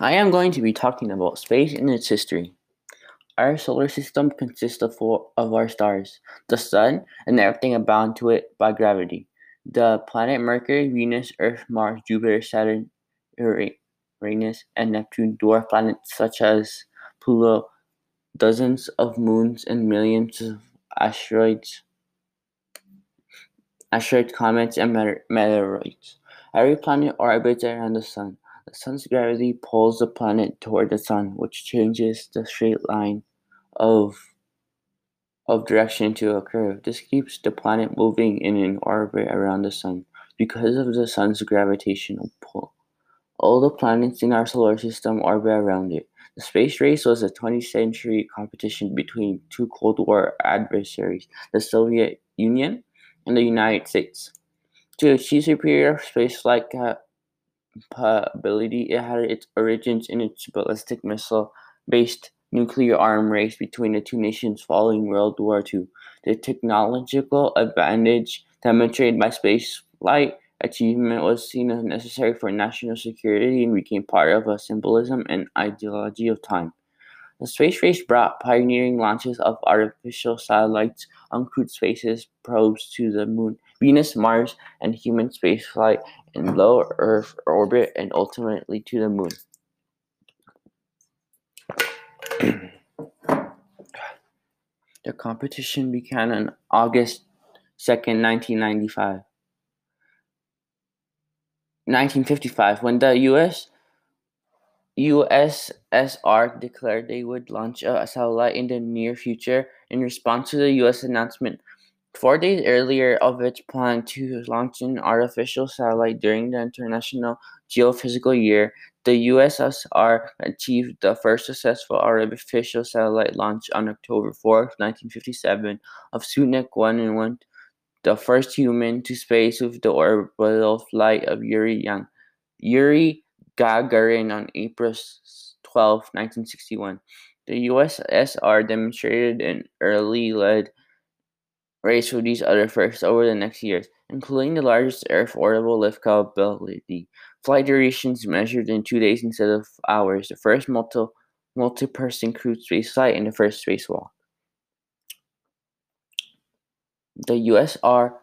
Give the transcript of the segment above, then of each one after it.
I am going to be talking about space and its history. Our solar system consists of four of our stars the Sun and everything bound to it by gravity. The planet Mercury, Venus, Earth, Mars, Jupiter, Saturn, Uranus, and Neptune, dwarf planets such as Pluto, dozens of moons, and millions of asteroids, asteroids, comets, and meteoroids. Every planet orbits around the Sun. The sun's gravity pulls the planet toward the sun, which changes the straight line of of direction to a curve. This keeps the planet moving in an orbit around the sun because of the sun's gravitational pull. All the planets in our solar system orbit around it. The space race was a 20th century competition between two Cold War adversaries, the Soviet Union and the United States. To achieve superior spaceflight capability, it had its origins in its ballistic missile based nuclear arm race between the two nations following World War II. The technological advantage demonstrated by spaceflight achievement was seen as necessary for national security and became part of a symbolism and ideology of time. The space race brought pioneering launches of artificial satellites, uncrewed spaces probes to the moon, Venus, Mars, and human spaceflight in low Earth orbit, and ultimately to the moon. the competition began on August 2nd, 1995. 1955, when the US USSR declared they would launch a satellite in the near future in response to the US announcement four days earlier of its plan to launch an artificial satellite during the International Geophysical Year, the USSR achieved the first successful artificial satellite launch on October 4, 1957, of Sputnik 1 and 1, the first human to space with the orbital flight of Yuri Yang. Yuri Gagarin on April 12, 1961. The USSR demonstrated an early lead race for these other firsts over the next years, including the largest Earth orbital lift capability. Flight durations measured in two days instead of hours, the first multi multi-person crewed spaceflight, and the first spacewalk. The USR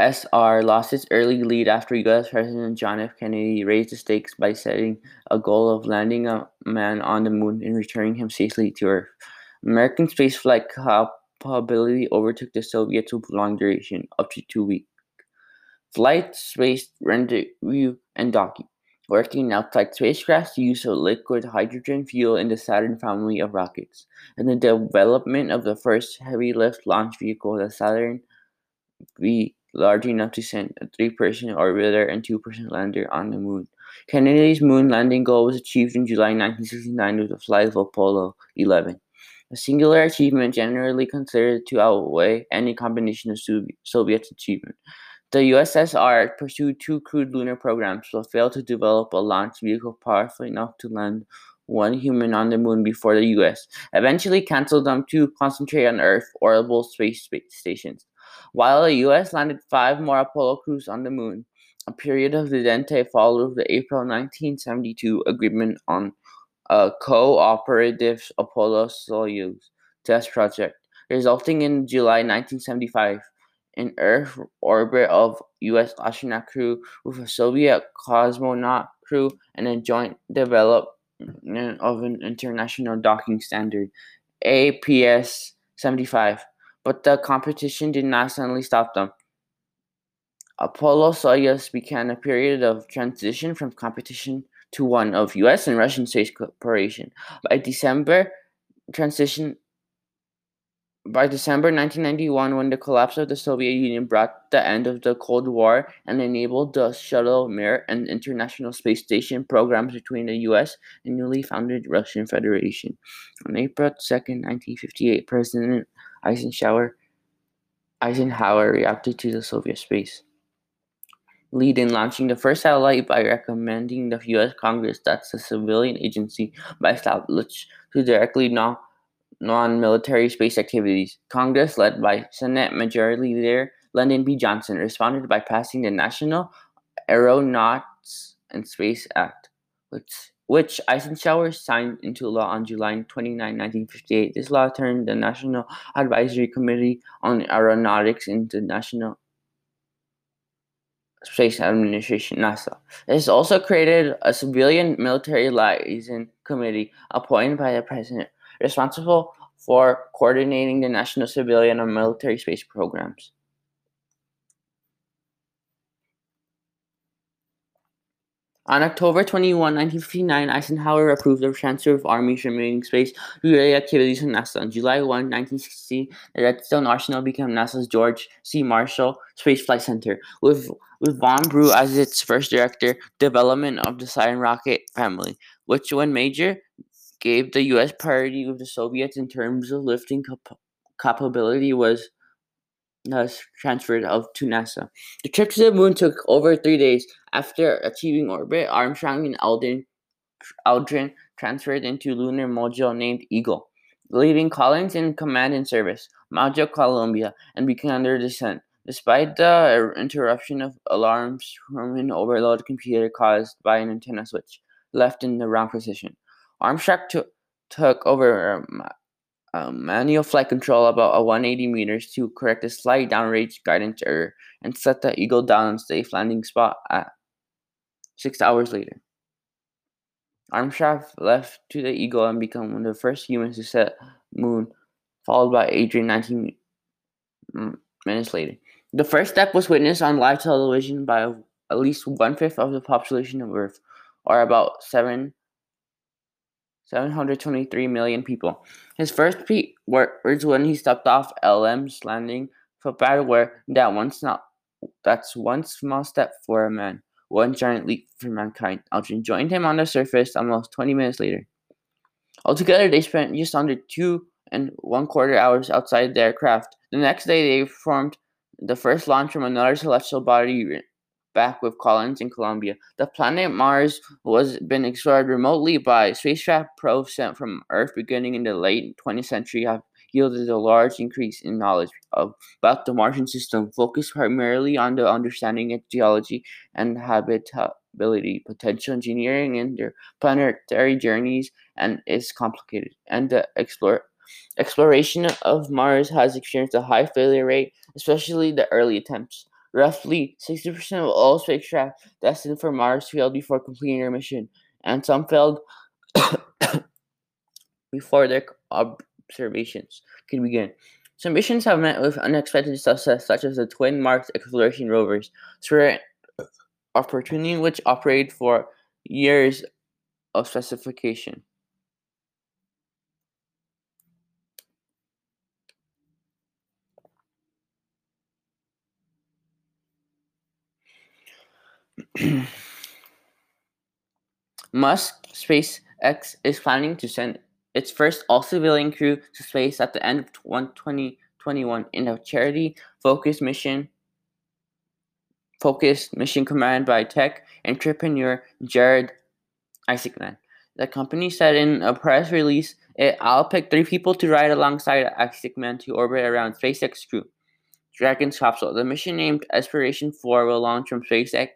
SR lost its early lead after U.S. President John F. Kennedy raised the stakes by setting a goal of landing a man on the moon and returning him safely to Earth. American spaceflight capability overtook the Soviets with long duration, up to two weeks. Flight, space, rendezvous, and docking. Working outside spacecraft use of liquid hydrogen fuel in the Saturn family of rockets, and the development of the first heavy lift launch vehicle, the Saturn V large enough to send a three person orbiter and two person lander on the moon. Kennedy's moon landing goal was achieved in July 1969 with the flight of Apollo 11. A singular achievement generally considered to outweigh any combination of Soviet achievement. The USSR pursued two crewed lunar programs but failed to develop a launch vehicle powerful enough to land one human on the moon before the US eventually canceled them to concentrate on Earth orbital space stations. While the US landed five more Apollo crews on the moon, a period of detente followed the April 1972 agreement on a cooperative Apollo Soyuz test project, resulting in July 1975 an Earth orbit of U.S. astronaut crew with a Soviet cosmonaut crew and a joint development of an international docking standard, APS 75 but the competition did not suddenly stop them. Apollo Soyuz began a period of transition from competition to one of US and Russian space cooperation. By December, transition by December 1991, when the collapse of the Soviet Union brought the end of the Cold War and enabled the Shuttle Mir and International Space Station programs between the US and newly founded Russian Federation. On April 2, 1958, President Eisenhower, Eisenhower reacted to the Soviet space lead in launching the first satellite by recommending the U.S. Congress that the civilian agency by established to directly non military space activities. Congress, led by Senate Majority Leader Lyndon B. Johnson, responded by passing the National Aeronautics and Space Act, which which Eisenhower signed into law on July 29, 1958. This law turned the National Advisory Committee on Aeronautics into the National Space Administration, NASA. It also created a civilian military liaison committee appointed by the president, responsible for coordinating the national civilian and military space programs. On October 21, 1959, Eisenhower approved the transfer of Army's remaining space related activities to NASA. On July 1, 1960, the Redstone Arsenal became NASA's George C. Marshall Space Flight Center, with, with von Braun as its first director. Development of the Saturn rocket family, which, when major, gave the U.S. priority with the Soviets in terms of lifting cap- capability, was Uh, thus transferred of to NASA. The trip to the moon took over three days. After achieving orbit, Armstrong and Aldrin, Aldrin transferred into lunar module named Eagle, leaving Collins in command and service, Module Columbia, and began their descent. Despite the interruption of alarms from an overloaded computer caused by an antenna switch left in the wrong position, Armstrong took took over um, um, manual flight control about a 180 meters to correct a slight downrange guidance error and set the Eagle down on safe landing spot at six hours later. Armstrong left to the Eagle and became one of the first humans to set moon, followed by Aldrin 19 minutes later. The first step was witnessed on live television by at least one fifth of the population of Earth, or about seven 723 million people. His first words when he stepped off LM's landing footpad were that once not that's one small step for a man, one giant leap for mankind. Aldrin joined him on the surface almost 20 minutes later. Altogether, they spent just under two and one quarter hours outside the aircraft. The next day, they performed the first launch from another celestial body back with Collins in Columbia. The planet Mars was been explored remotely by spacecraft probes sent from Earth beginning in the late 20th century have yielded a large increase in knowledge of, about the Martian system, focused primarily on the understanding of geology and habitability, potential engineering in their planetary journeys, and is complicated. And the explore, exploration of Mars has experienced a high failure rate, especially the early attempts. Roughly 60% of all spacecraft destined for Mars failed before completing their mission, and some failed before their observations could begin. Some missions have met with unexpected success, such as the twin Mars exploration rovers, Spirit opportunity which operated for years of specification. Musk SpaceX is planning to send its first all civilian crew to space at the end of 2021 in a charity focused mission focused mission commanded by tech entrepreneur Jared Isaacman. The company said in a press release, it, I'll pick three people to ride alongside Isaacman to orbit around SpaceX crew. Dragon's capsule. The mission named Inspiration 4 will launch from SpaceX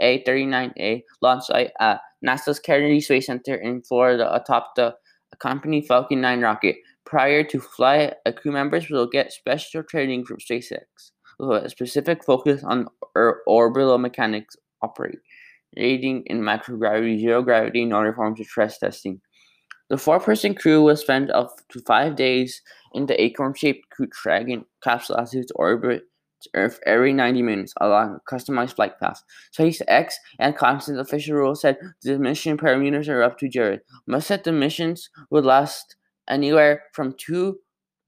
A39A launch site at NASA's Kennedy Space Center in Florida atop the company Falcon 9 rocket. Prior to flight, crew members will get special training from SpaceX with a specific focus on or- orbital mechanics operating in microgravity, zero gravity, and other forms of stress testing. The four person crew will spend up to five days in the acorn shaped Crew Dragon capsule as it orbits Earth every 90 minutes along a customized flight path. SpaceX and Constant official rules said the mission parameters are up to Jared. Musk said the missions would last anywhere from two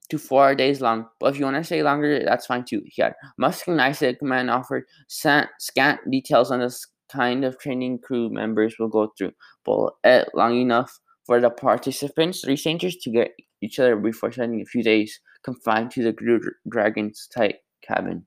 to four days long, but if you want to stay longer, that's fine too. He had Musk and Isaacman offered scant details on the kind of training crew members will go through, but long enough for the participants, researchers to get each other before spending a few days confined to the Crew Dragon's tight cabin.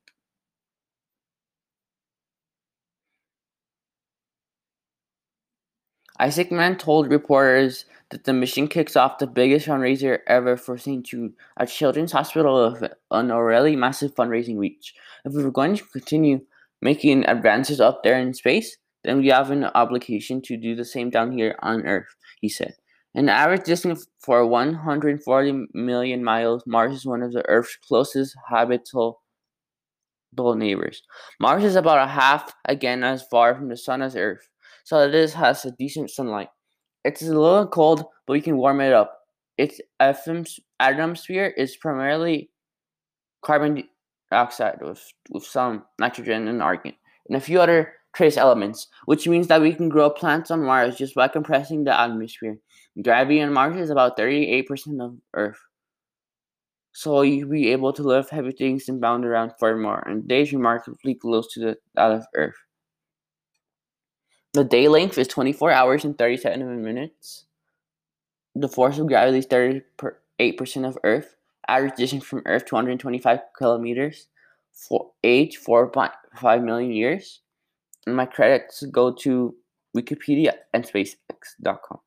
Isaacman told reporters that the mission kicks off the biggest fundraiser ever for St. Jude, a children's hospital of an already massive fundraising reach. If we're going to continue making advances up there in space, then we have an obligation to do the same down here on Earth, he said. An average distance for 140 million miles, Mars is one of the Earth's closest habitable neighbors. Mars is about a half again as far from the sun as Earth, so it is has a decent sunlight. It's a little cold, but we can warm it up. Its atmosphere is primarily carbon dioxide with, with some nitrogen and argon, and a few other trace elements, which means that we can grow plants on Mars just by compressing the atmosphere. Gravity on Mars is about 38% of Earth. So you'll be able to lift heavy things and bound around far furthermore, and days remarkably close to the, that of Earth. The day length is 24 hours and 37 minutes. The force of gravity is 38% of Earth. Average distance from Earth 225 kilometers. For age 4.5 million years. And my credits go to Wikipedia and SpaceX.com.